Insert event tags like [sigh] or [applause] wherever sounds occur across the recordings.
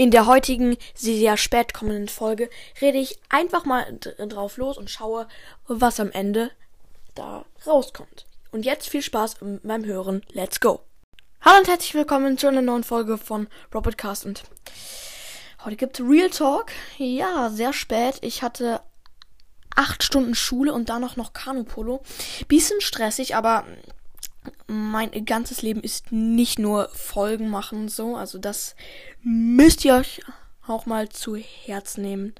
In der heutigen, sehr spät kommenden Folge rede ich einfach mal drauf los und schaue, was am Ende da rauskommt. Und jetzt viel Spaß beim Hören. Let's go! Hallo und herzlich willkommen zu einer neuen Folge von Robert Cast und heute gibt's Real Talk. Ja, sehr spät. Ich hatte acht Stunden Schule und dann noch noch Kanupolo. Bisschen stressig, aber mein ganzes Leben ist nicht nur Folgen machen so. Also das müsst ihr euch auch mal zu Herz nehmen.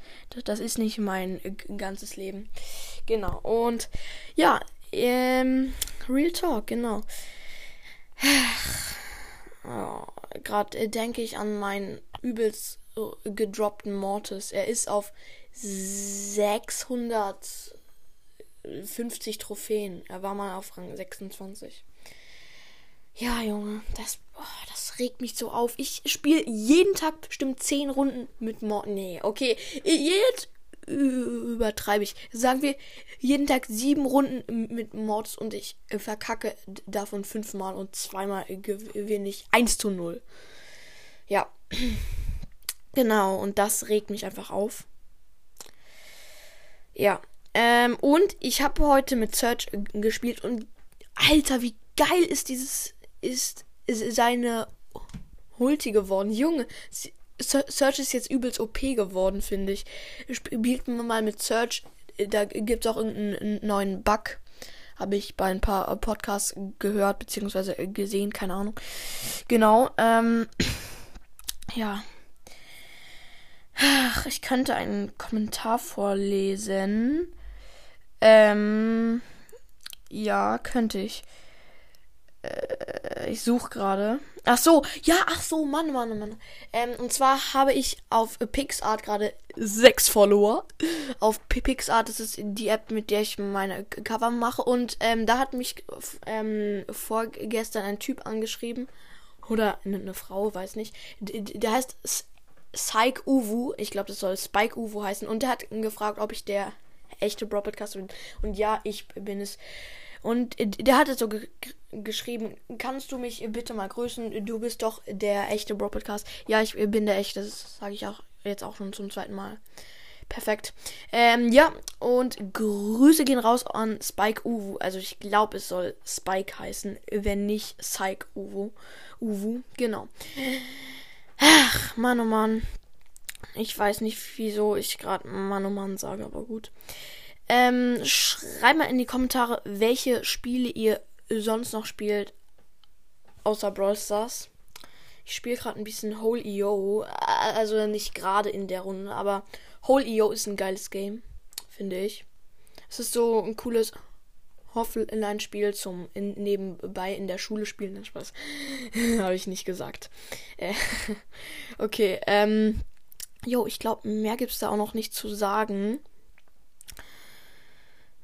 Das ist nicht mein ganzes Leben. Genau. Und ja, ähm, Real Talk, genau. [sighs] Oh, Gerade denke ich an meinen übelst gedroppten Mortis. Er ist auf 650 Trophäen. Er war mal auf Rang 26. Ja, Junge, das, oh, das regt mich so auf. Ich spiele jeden Tag bestimmt 10 Runden mit Mord. Nee, okay. Jetzt übertreibe ich. Sagen wir, jeden Tag 7 Runden mit Mords und ich verkacke davon fünfmal und zweimal gewinne ich 1 zu 0. Ja. [clears throat] Genau, und das regt mich einfach auf. Ja. Ähm, und ich habe heute mit Search gespielt und Alter, wie geil ist dieses ist seine Hulti geworden. Junge, Search ist jetzt übelst OP geworden, finde ich. Spielt man mal mit Search, da gibt es auch irgendeinen neuen Bug. Habe ich bei ein paar Podcasts gehört, beziehungsweise gesehen, keine Ahnung. Genau, ähm, [sniffs] ja. Ach, ich könnte einen Kommentar vorlesen. Ähm, ja, könnte ich. Äh, ich suche gerade. Ach so, ja, ach so, Mann, Mann, Mann. Ähm, und zwar habe ich auf PixArt gerade sechs Follower. Auf PixArt, das ist die App, mit der ich meine Cover mache. Und ähm, da hat mich ähm, vorgestern ein Typ angeschrieben. Oder eine, Frau, weiß nicht. Der heißt Psych Uwu. Ich glaube, das soll Spike Uwu heißen. Und der hat gefragt, ob ich der echte Bro Podcast bin. Und ja, ich bin es. Und der hatte so ge geschrieben, kannst du mich bitte mal grüßen? Du bist doch der echte Bro Podcast. Ja, ich bin der echte, das sage ich auch jetzt auch schon zum zweiten Mal. Perfekt. Ähm, ja, und Grüße gehen raus an Spike Uwu. Also ich glaube, es soll Spike heißen, wenn nicht Psych Uwu. Uwu, genau. Ach, Mann, oh Mann. Ich weiß nicht, wieso ich gerade Mann, oh Mann sage, aber gut. Ähm, schreibt mal in die Kommentare, welche Spiele ihr sonst noch spielt, außer Brawl Stars. Ich spiele gerade ein bisschen Whole EO. Also nicht gerade in der Runde, aber Whole EO ist ein geiles Game, finde ich. Es ist so ein cooles Offline-Spiel zum in, nebenbei in der Schule spielen. Nein, Spaß. [laughs] Habe ich nicht gesagt. Äh, [laughs] okay, ähm. Jo, ich glaube, mehr gibt es da auch noch nicht zu sagen.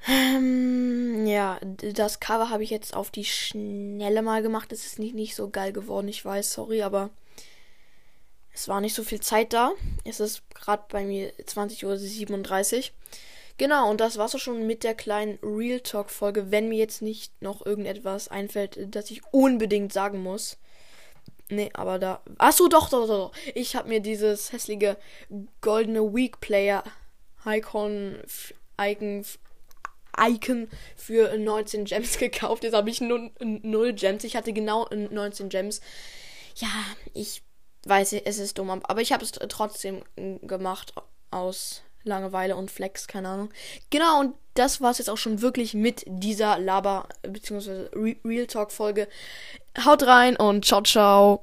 Ähm, ja, das Cover habe ich jetzt auf die Schnelle mal gemacht. Es ist nicht, nicht so geil geworden, ich weiß, sorry, aber es war nicht so viel Zeit da. Es ist gerade bei mir 20.37 Uhr. Genau, und das war's auch schon mit der kleinen Real Talk Folge. Wenn mir jetzt nicht noch irgendetwas einfällt, das ich unbedingt sagen muss. Nee, aber da. Achso, doch, doch, doch. Ich habe mir dieses hässliche goldene Weak Player Icon Icon Icon für 19 Gems [laughs] gekauft. Jetzt habe ich 0 Gems. Ich hatte genau 19 Gems. Ja, ich weiß, es ist dumm, aber ich habe es trotzdem gemacht aus Langeweile und Flex, keine Ahnung. Genau, und das war es jetzt auch schon wirklich mit dieser Laber- bzw. Real Talk-Folge. Haut rein und ciao, ciao.